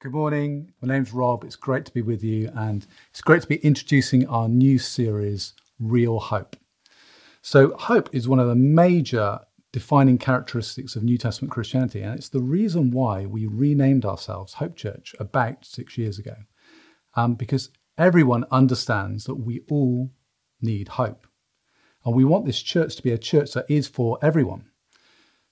Good morning. My name's Rob. It's great to be with you, and it's great to be introducing our new series, Real Hope. So, hope is one of the major defining characteristics of New Testament Christianity, and it's the reason why we renamed ourselves Hope Church about six years ago. Um, because everyone understands that we all need hope. And we want this church to be a church that is for everyone.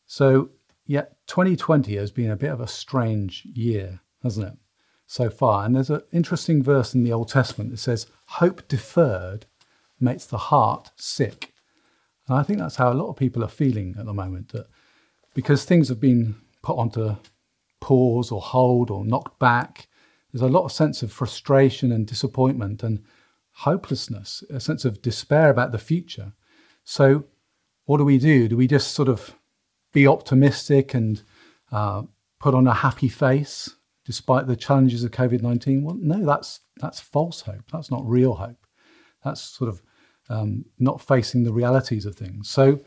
So, yet 2020 has been a bit of a strange year, hasn't it, so far? And there's an interesting verse in the Old Testament that says, Hope deferred makes the heart sick. And I think that's how a lot of people are feeling at the moment, that because things have been put onto pause or hold or knocked back, there's a lot of sense of frustration and disappointment and hopelessness, a sense of despair about the future. So, what do we do? Do we just sort of be optimistic and uh, put on a happy face despite the challenges of COVID 19? Well, no, that's, that's false hope. That's not real hope. That's sort of um, not facing the realities of things. So,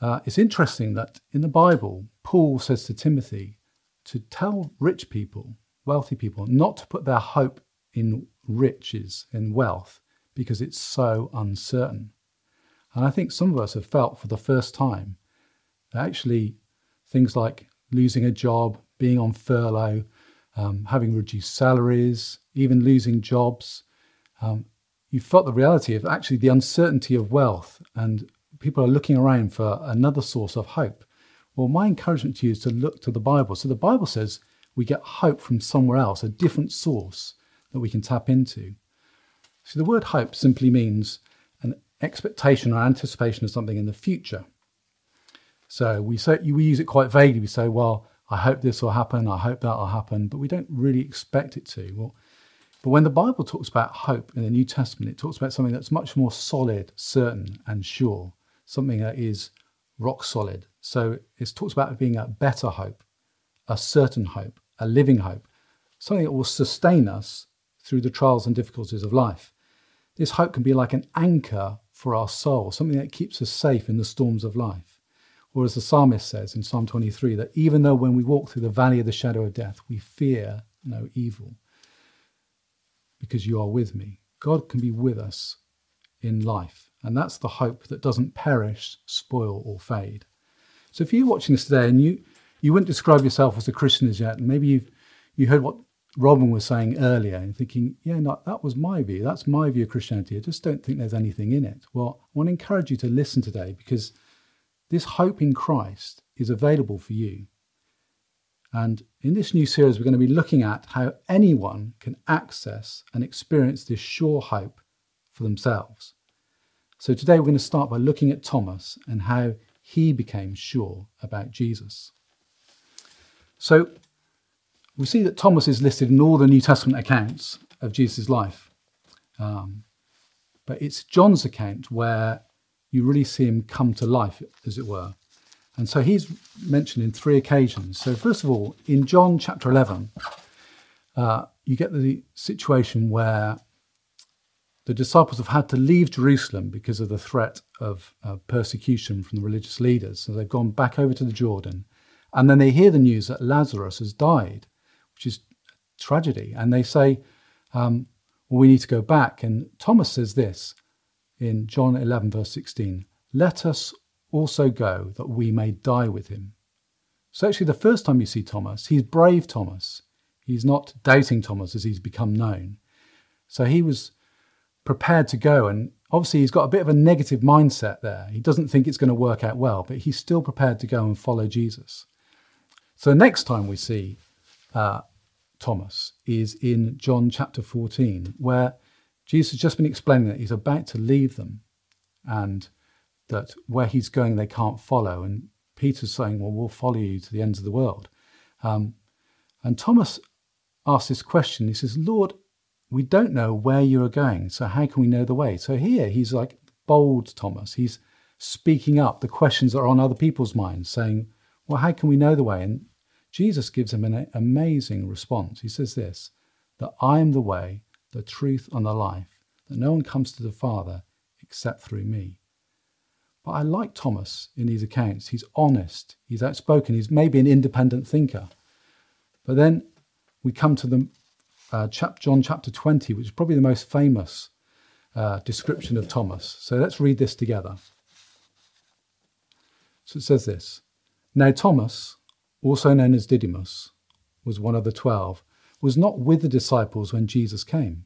uh, it's interesting that in the Bible, Paul says to Timothy to tell rich people, wealthy people, not to put their hope in riches, in wealth, because it's so uncertain. And I think some of us have felt for the first time that actually things like losing a job, being on furlough, um, having reduced salaries, even losing jobs, um, you felt the reality of actually the uncertainty of wealth, and people are looking around for another source of hope. Well, my encouragement to you is to look to the Bible. So the Bible says we get hope from somewhere else, a different source that we can tap into. So the word hope simply means an expectation or anticipation of something in the future. So we say we use it quite vaguely. We say, "Well, I hope this will happen. I hope that will happen," but we don't really expect it to. Well, but when the Bible talks about hope in the New Testament, it talks about something that's much more solid, certain, and sure. Something that is rock solid. So it talks about it being a better hope, a certain hope, a living hope, something that will sustain us through the trials and difficulties of life. This hope can be like an anchor for our soul, something that keeps us safe in the storms of life. Or as the psalmist says in Psalm 23, that even though when we walk through the valley of the shadow of death, we fear no evil because you are with me. God can be with us in life. And that's the hope that doesn't perish, spoil, or fade. So if you're watching this today and you, you wouldn't describe yourself as a Christian as yet, and maybe you've you heard what Robin was saying earlier and thinking, yeah, no, that was my view. That's my view of Christianity. I just don't think there's anything in it. Well, I want to encourage you to listen today because this hope in Christ is available for you. And in this new series, we're going to be looking at how anyone can access and experience this sure hope for themselves. So today, we're going to start by looking at Thomas and how he became sure about Jesus. So we see that Thomas is listed in all the New Testament accounts of Jesus' life. Um, but it's John's account where you really see him come to life, as it were. And so he's mentioned in three occasions. So, first of all, in John chapter 11, uh, you get the situation where the disciples have had to leave Jerusalem because of the threat of uh, persecution from the religious leaders. So they've gone back over to the Jordan. And then they hear the news that Lazarus has died, which is tragedy. And they say, um, well, we need to go back. And Thomas says this in John 11, verse 16 Let us also go that we may die with him. So, actually, the first time you see Thomas, he's brave Thomas. He's not doubting Thomas as he's become known. So, he was prepared to go. And obviously, he's got a bit of a negative mindset there. He doesn't think it's going to work out well, but he's still prepared to go and follow Jesus. So, the next time we see uh, Thomas is in John chapter 14, where Jesus has just been explaining that he's about to leave them and that where he's going they can't follow. And Peter's saying, Well, we'll follow you to the ends of the world. Um, and Thomas asks this question. He says, Lord, we don't know where you are going, so how can we know the way? So here he's like bold Thomas. He's speaking up the questions that are on other people's minds, saying, Well, how can we know the way? And Jesus gives him an amazing response. He says this that I am the way, the truth, and the life, that no one comes to the Father except through me. But I like Thomas in these accounts. He's honest, he's outspoken, he's maybe an independent thinker. But then we come to the uh, chap, John chapter 20, which is probably the most famous uh, description of Thomas. So let's read this together. So it says this Now, Thomas, also known as Didymus, was one of the twelve, was not with the disciples when Jesus came.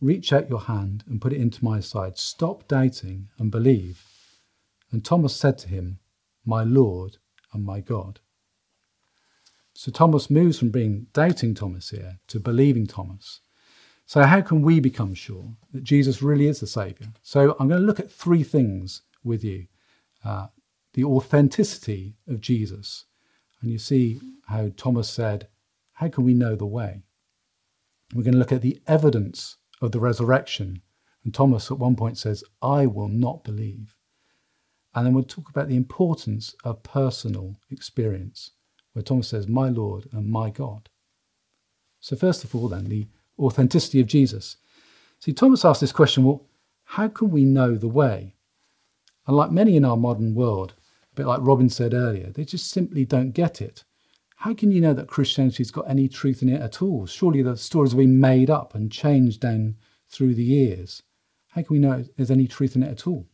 Reach out your hand and put it into my side. Stop doubting and believe. And Thomas said to him, My Lord and my God. So Thomas moves from being doubting Thomas here to believing Thomas. So, how can we become sure that Jesus really is the Saviour? So, I'm going to look at three things with you uh, the authenticity of Jesus. And you see how Thomas said, How can we know the way? We're going to look at the evidence of the resurrection. And Thomas at one point says, I will not believe. And then we'll talk about the importance of personal experience, where Thomas says, My Lord and my God. So, first of all, then, the authenticity of Jesus. See, Thomas asked this question well, how can we know the way? And like many in our modern world, a bit like Robin said earlier, they just simply don't get it. How can you know that Christianity's got any truth in it at all? Surely the stories have been made up and changed down through the years. How can we know there's any truth in it at all?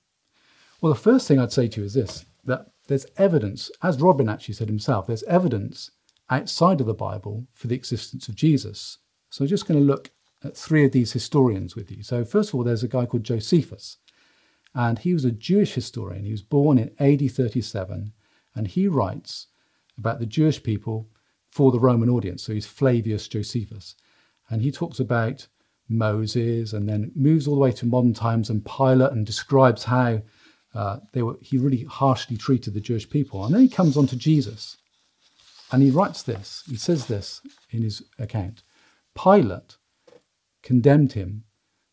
Well, the first thing I'd say to you is this that there's evidence, as Robin actually said himself, there's evidence outside of the Bible for the existence of Jesus. So I'm just going to look at three of these historians with you. So, first of all, there's a guy called Josephus, and he was a Jewish historian. He was born in AD 37, and he writes about the Jewish people for the Roman audience. So, he's Flavius Josephus, and he talks about Moses and then moves all the way to modern times and Pilate and describes how uh, they were, he really harshly treated the Jewish people. And then he comes on to Jesus, and he writes this. He says this in his account. Pilate condemned him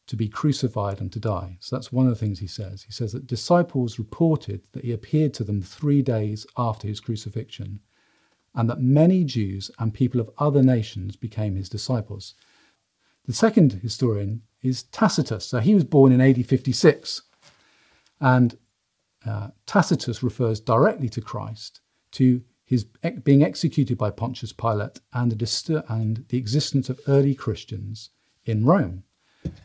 to be crucified and to die. So that's one of the things he says. He says that disciples reported that he appeared to them three days after his crucifixion, and that many Jews and people of other nations became his disciples. The second historian is Tacitus. So he was born in AD 56, and uh, Tacitus refers directly to Christ, to his being executed by Pontius Pilate and and the existence of early Christians in Rome.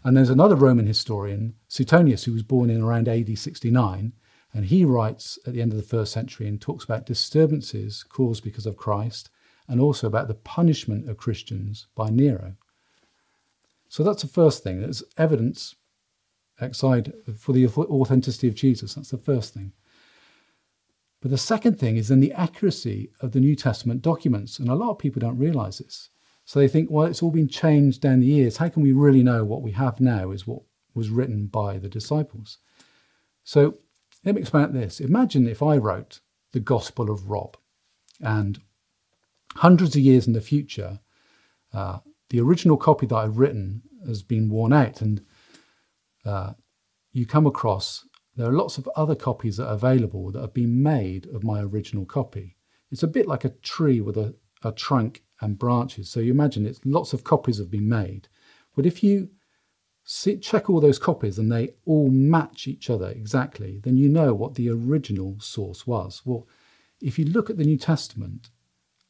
And there's another Roman historian, Suetonius, who was born in around AD 69, and he writes at the end of the first century and talks about disturbances caused because of Christ and also about the punishment of Christians by Nero. So that's the first thing. There's evidence outside for the authenticity of Jesus. That's the first thing. But the second thing is then the accuracy of the New Testament documents. And a lot of people don't realize this. So they think, well, it's all been changed down the years. How can we really know what we have now is what was written by the disciples? So let me explain this. Imagine if I wrote the Gospel of Rob, and hundreds of years in the future, uh, the original copy that I've written has been worn out, and uh, you come across there are lots of other copies that are available that have been made of my original copy. It's a bit like a tree with a, a trunk and branches. So you imagine it's lots of copies have been made. But if you see, check all those copies and they all match each other exactly, then you know what the original source was. Well, if you look at the New Testament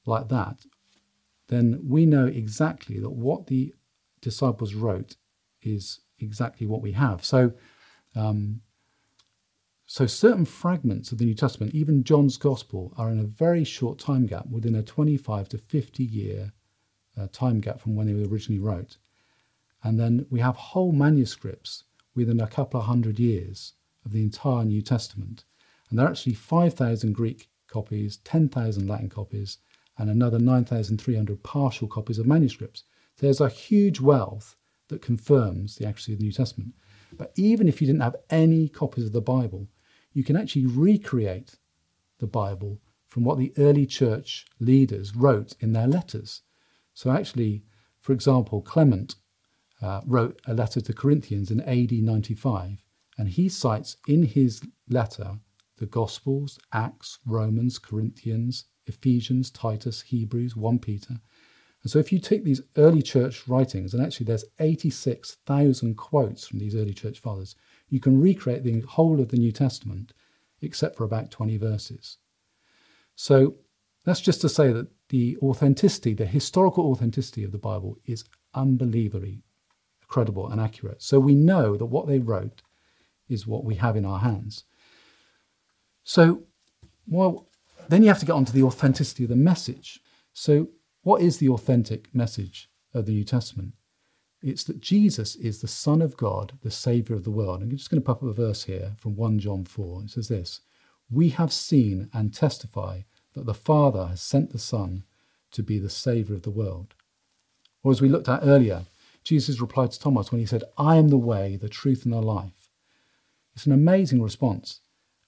like that, then we know exactly that what the disciples wrote is exactly what we have. So um, so, certain fragments of the New Testament, even John's Gospel, are in a very short time gap within a 25 to 50 year uh, time gap from when they were originally wrote. And then we have whole manuscripts within a couple of hundred years of the entire New Testament. And there are actually 5,000 Greek copies, 10,000 Latin copies, and another 9,300 partial copies of manuscripts. So there's a huge wealth that confirms the accuracy of the New Testament. But even if you didn't have any copies of the Bible, you can actually recreate the Bible from what the early church leaders wrote in their letters. So, actually, For example, Clement uh, wrote a letter to Corinthians in AD 95, and he cites in his letter the Gospels, Acts, Romans, Corinthians, Ephesians, Titus, Hebrews, 1 Peter. And so if you take these early church writings, and actually there's 86,000 quotes from these early church fathers, you can recreate the whole of the New Testament except for about 20 verses. So that's just to say that the authenticity, the historical authenticity of the Bible is unbelievably credible and accurate. So we know that what they wrote is what we have in our hands. So, well, then you have to get onto the authenticity of the message. So, what is the authentic message of the New Testament? It's that Jesus is the Son of God, the Saviour of the world. I'm just going to pop up a verse here from 1 John 4. It says this We have seen and testify that the Father has sent the Son to be the Saviour of the world. Or as we looked at earlier, Jesus replied to Thomas when he said, I am the way, the truth, and the life. It's an amazing response.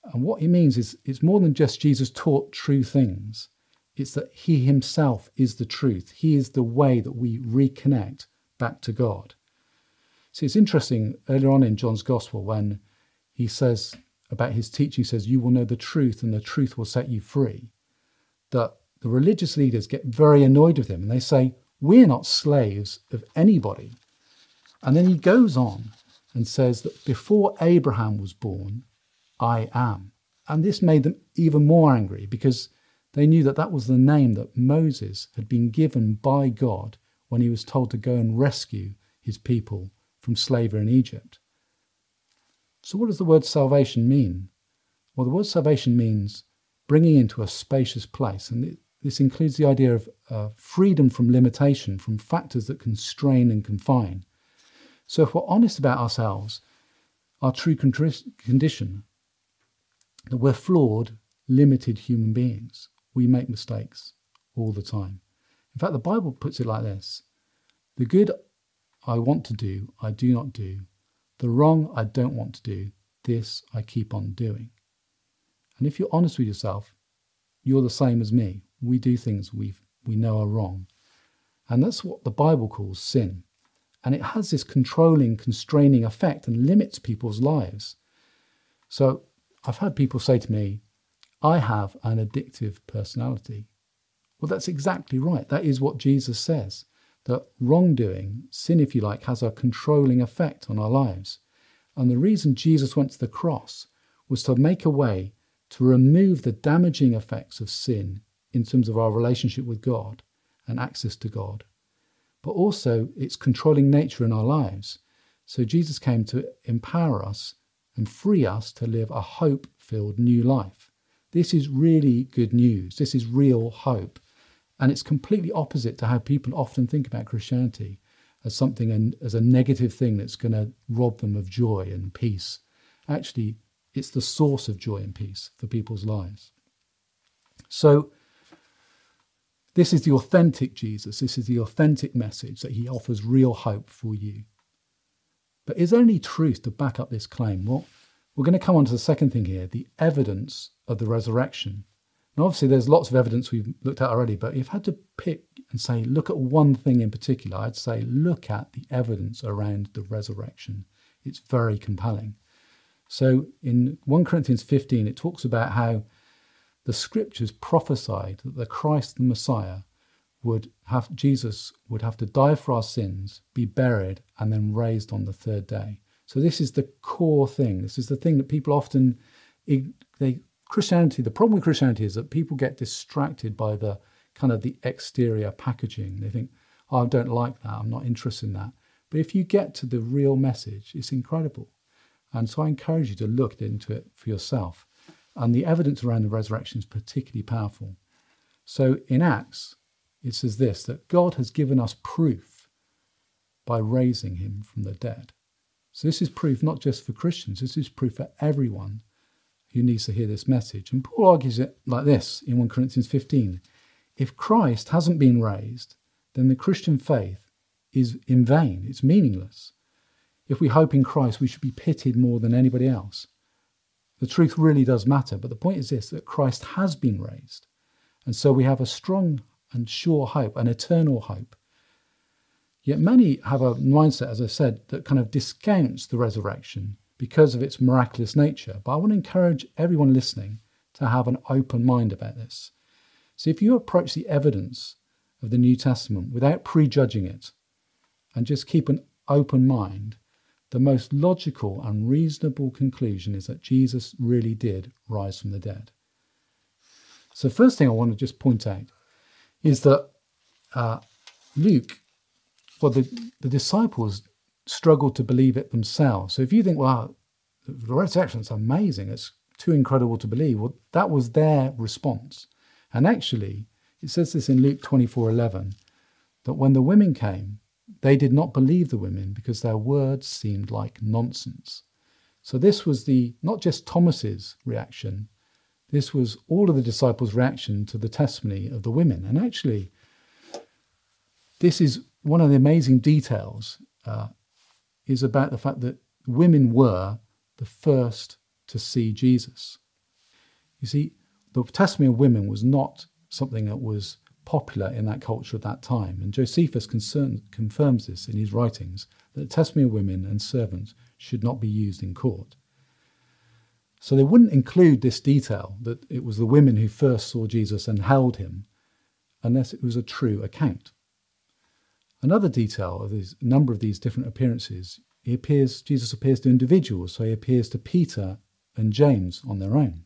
And what he means is it's more than just Jesus taught true things. It's that he himself is the truth. He is the way that we reconnect back to God. See, it's interesting earlier on in John's Gospel when he says about his teaching, he says, You will know the truth, and the truth will set you free. That the religious leaders get very annoyed with him and they say, We're not slaves of anybody. And then he goes on and says that before Abraham was born, I am. And this made them even more angry because they knew that that was the name that Moses had been given by God when he was told to go and rescue his people from slavery in Egypt. So, what does the word salvation mean? Well, the word salvation means bringing into a spacious place, and this includes the idea of uh, freedom from limitation, from factors that constrain and confine. So, if we're honest about ourselves, our true condition, that we're flawed, limited human beings. We make mistakes all the time. In fact, the Bible puts it like this The good I want to do, I do not do. The wrong I don't want to do, this I keep on doing. And if you're honest with yourself, you're the same as me. We do things we we know are wrong. And that's what the Bible calls sin. And it has this controlling, constraining effect and limits people's lives. So I've had people say to me, I have an addictive personality. Well, that's exactly right. That is what Jesus says that wrongdoing, sin, if you like, has a controlling effect on our lives. And the reason Jesus went to the cross was to make a way to remove the damaging effects of sin in terms of our relationship with God and access to God, but also its controlling nature in our lives. So Jesus came to empower us and free us to live a hope filled new life. This is really good news. This is real hope. And it's completely opposite to how people often think about Christianity as something and as a negative thing that's going to rob them of joy and peace. Actually, it's the source of joy and peace for people's lives. So, this is the authentic Jesus. This is the authentic message that he offers real hope for you. But is there any truth to back up this claim? Well, we're going to come on to the second thing here the evidence of the resurrection. Now, obviously, there's lots of evidence we've looked at already, but if I had to pick and say, look at one thing in particular, I'd say, look at the evidence around the resurrection. It's very compelling. So, in 1 Corinthians 15, it talks about how the scriptures prophesied that the Christ, the Messiah, would have Jesus would have to die for our sins, be buried, and then raised on the third day. So this is the core thing. This is the thing that people often they Christianity. The problem with Christianity is that people get distracted by the kind of the exterior packaging. They think, oh, I don't like that. I'm not interested in that. But if you get to the real message, it's incredible. And so I encourage you to look into it for yourself. And the evidence around the resurrection is particularly powerful. So in Acts, it says this that God has given us proof by raising him from the dead. So this is proof not just for Christians, this is proof for everyone who needs to hear this message. And Paul argues it like this in 1 Corinthians 15 If Christ hasn't been raised, then the Christian faith is in vain, it's meaningless. If we hope in Christ, we should be pitied more than anybody else. The truth really does matter, but the point is this that Christ has been raised. And so we have a strong and sure hope, an eternal hope. Yet many have a mindset, as I said, that kind of discounts the resurrection because of its miraculous nature. But I want to encourage everyone listening to have an open mind about this. So if you approach the evidence of the New Testament without prejudging it and just keep an open mind, the most logical and reasonable conclusion is that Jesus really did rise from the dead. So, first thing I want to just point out is that uh, Luke, well, the, the disciples struggled to believe it themselves. So, if you think, well, the resurrection is amazing, it's too incredible to believe, well, that was their response. And actually, it says this in Luke 24 11 that when the women came, they did not believe the women because their words seemed like nonsense. So this was the not just Thomas's reaction, this was all of the disciples' reaction to the testimony of the women. And actually, this is one of the amazing details uh, is about the fact that women were the first to see Jesus. You see, the testimony of women was not something that was popular in that culture at that time. And Josephus concern, confirms this in his writings that the testimony of women and servants should not be used in court. So they wouldn't include this detail that it was the women who first saw Jesus and held him unless it was a true account. Another detail of these number of these different appearances, he appears Jesus appears to individuals, so he appears to Peter and James on their own.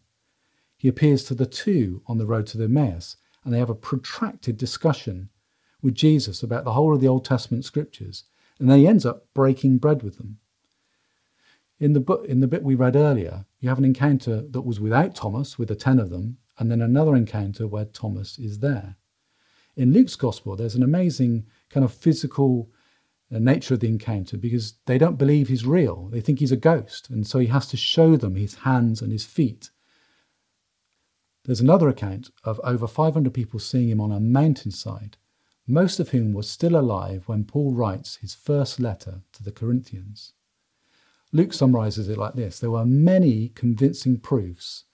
He appears to the two on the road to Emmaus, and they have a protracted discussion with Jesus about the whole of the Old Testament scriptures, and then he ends up breaking bread with them. In the book, in the bit we read earlier, you have an encounter that was without Thomas, with the ten of them, and then another encounter where Thomas is there. In Luke's gospel, there's an amazing kind of physical uh, nature of the encounter because they don't believe he's real. They think he's a ghost, and so he has to show them his hands and his feet there's another account of over 500 people seeing him on a mountainside, most of whom were still alive when Paul writes his first letter to the Corinthians. Luke summarizes it like this There were many convincing proofs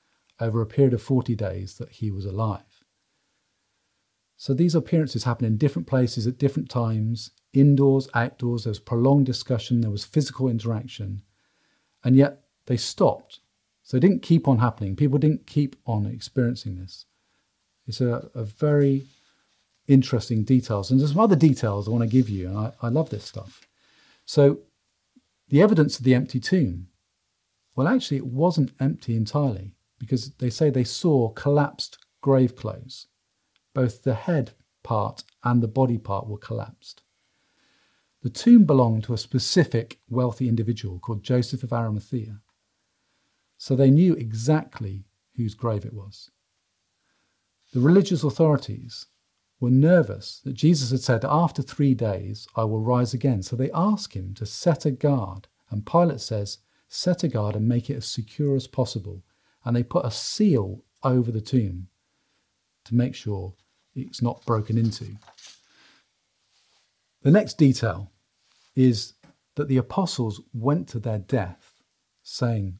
over a period of 40 days that he was alive. So these appearances happen in different places at different times, indoors, outdoors. There was prolonged discussion, there was physical interaction, and yet they stopped so it didn't keep on happening. People didn't keep on experiencing this. It's a, a very interesting details. And there's some other details I want to give you, and I, I love this stuff. So the evidence of the empty tomb. Well, actually, it wasn't empty entirely because they say they saw collapsed grave clothes. Both the head part and the body part were collapsed. The tomb belonged to a specific wealthy individual called Joseph of Arimathea. So they knew exactly whose grave it was. The religious authorities were nervous that Jesus had said, After three days I will rise again. So they ask him to set a guard. And Pilate says, Set a guard and make it as secure as possible. And they put a seal over the tomb to make sure it's not broken into. The next detail is that the apostles went to their death saying,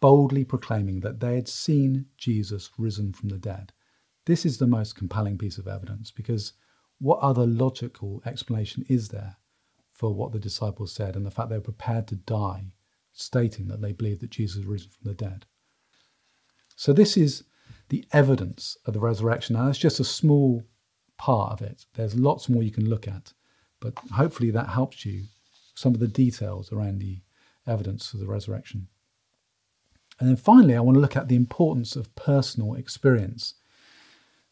boldly proclaiming that they had seen Jesus risen from the dead. This is the most compelling piece of evidence because what other logical explanation is there for what the disciples said and the fact they were prepared to die, stating that they believed that Jesus risen from the dead? So, this is the evidence of the resurrection. Now, that's just a small part of it. There's lots more you can look at, but hopefully that helps you some of the details around the evidence of the resurrection. And then finally, I want to look at the importance of personal experience.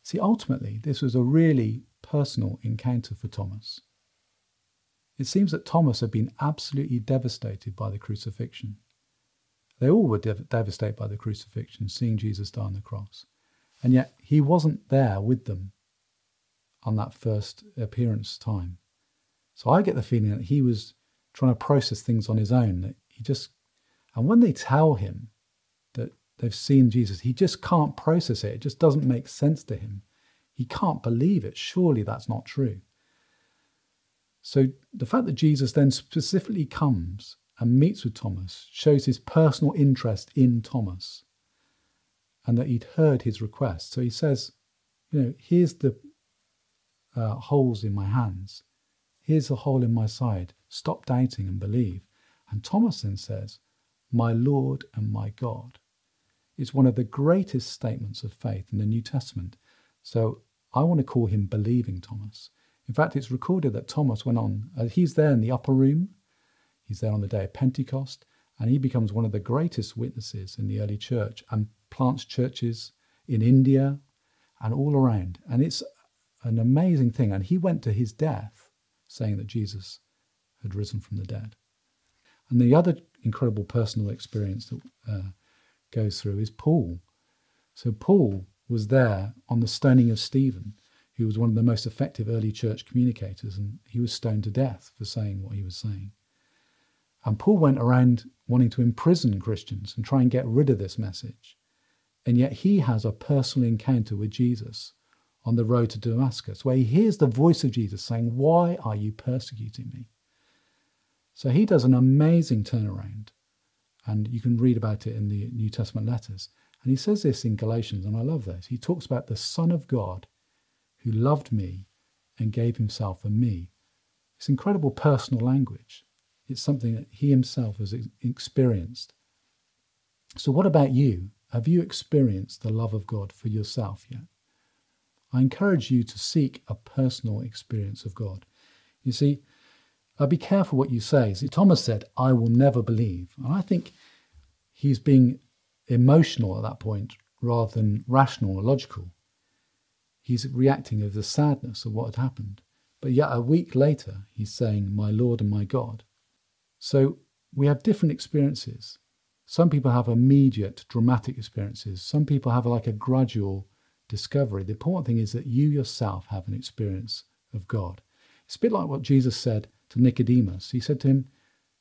See, ultimately, this was a really personal encounter for Thomas. It seems that Thomas had been absolutely devastated by the crucifixion. They all were dev- devastated by the crucifixion, seeing Jesus die on the cross. And yet, he wasn't there with them on that first appearance time. So I get the feeling that he was trying to process things on his own, that he just, and when they tell him they've seen Jesus. He just can't process it. It just doesn't make sense to him. He can't believe it. Surely that's not true. So the fact that Jesus then specifically comes and meets with Thomas shows his personal interest in Thomas and that he'd heard his request. So he says, you know, here's the uh, holes in my hands. Here's the hole in my side. Stop doubting and believe. And Thomas then says, My Lord and my God. It's one of the greatest statements of faith in the New Testament. So I want to call him believing Thomas. In fact, it's recorded that Thomas went on, uh, he's there in the upper room, he's there on the day of Pentecost, and he becomes one of the greatest witnesses in the early church and plants churches in India and all around. And it's an amazing thing. And he went to his death saying that Jesus had risen from the dead. And the other incredible personal experience that uh, goes through is Paul. So Paul was there on the stoning of Stephen, who was one of the most effective early church communicators, and he was stoned to death for saying what he was saying. And Paul went around wanting to imprison Christians and try and get rid of this message. And yet he has a personal encounter with Jesus on the road to Damascus, where he hears the voice of Jesus saying, Why are you persecuting me? So he does an amazing turnaround. And you can read about it in the New Testament letters. And he says this in Galatians, and I love this. He talks about the Son of God who loved me and gave himself for me. It's incredible personal language. It's something that he himself has experienced. So, what about you? Have you experienced the love of God for yourself yet? I encourage you to seek a personal experience of God. You see, uh, be careful what you say. See, Thomas said, I will never believe. And I think he's being emotional at that point rather than rational or logical. He's reacting of the sadness of what had happened. But yet a week later, he's saying, My Lord and my God. So we have different experiences. Some people have immediate, dramatic experiences. Some people have like a gradual discovery. The important thing is that you yourself have an experience of God. It's a bit like what Jesus said to Nicodemus. He said to him,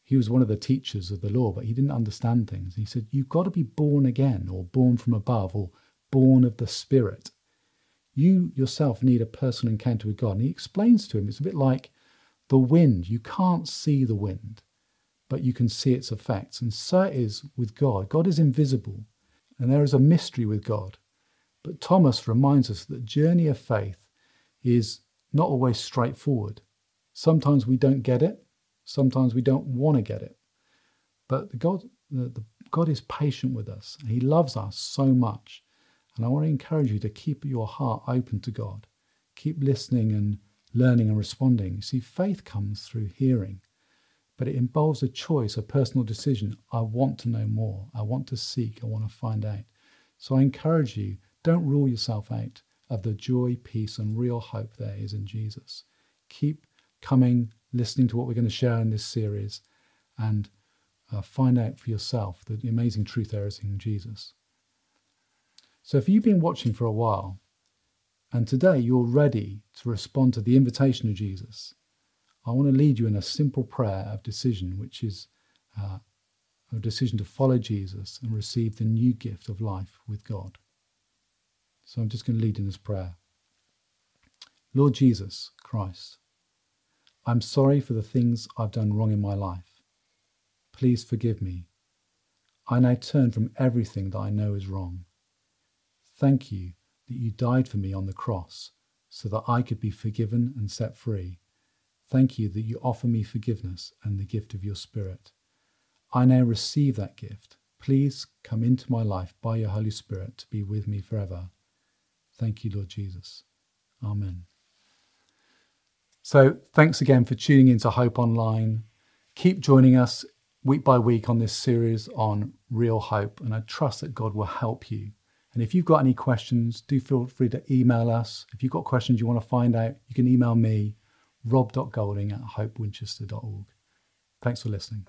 he was one of the teachers of the law, but he didn't understand things. He said, You've got to be born again, or born from above, or born of the Spirit. You yourself need a personal encounter with God. And he explains to him it's a bit like the wind. You can't see the wind, but you can see its effects. And so it is with God. God is invisible, and there is a mystery with God. But Thomas reminds us that the journey of faith is not always straightforward. Sometimes we don't get it, sometimes we don't want to get it. But the God, the, the, God is patient with us, He loves us so much. And I want to encourage you to keep your heart open to God. Keep listening and learning and responding. You see, faith comes through hearing, but it involves a choice, a personal decision. I want to know more. I want to seek. I want to find out. So I encourage you don't rule yourself out of the joy, peace, and real hope there is in Jesus. Keep coming, listening to what we're going to share in this series, and uh, find out for yourself the amazing truth there is in Jesus. So, if you've been watching for a while, and today you're ready to respond to the invitation of Jesus, I want to lead you in a simple prayer of decision, which is uh, a decision to follow Jesus and receive the new gift of life with God. So I'm just going to lead in this prayer. Lord Jesus Christ, I'm sorry for the things I've done wrong in my life. Please forgive me. I now turn from everything that I know is wrong. Thank you that you died for me on the cross so that I could be forgiven and set free. Thank you that you offer me forgiveness and the gift of your Spirit. I now receive that gift. Please come into my life by your Holy Spirit to be with me forever. Thank you, Lord Jesus. Amen. So, thanks again for tuning into Hope Online. Keep joining us week by week on this series on real hope, and I trust that God will help you. And if you've got any questions, do feel free to email us. If you've got questions you want to find out, you can email me, rob.golding at hopewinchester.org. Thanks for listening.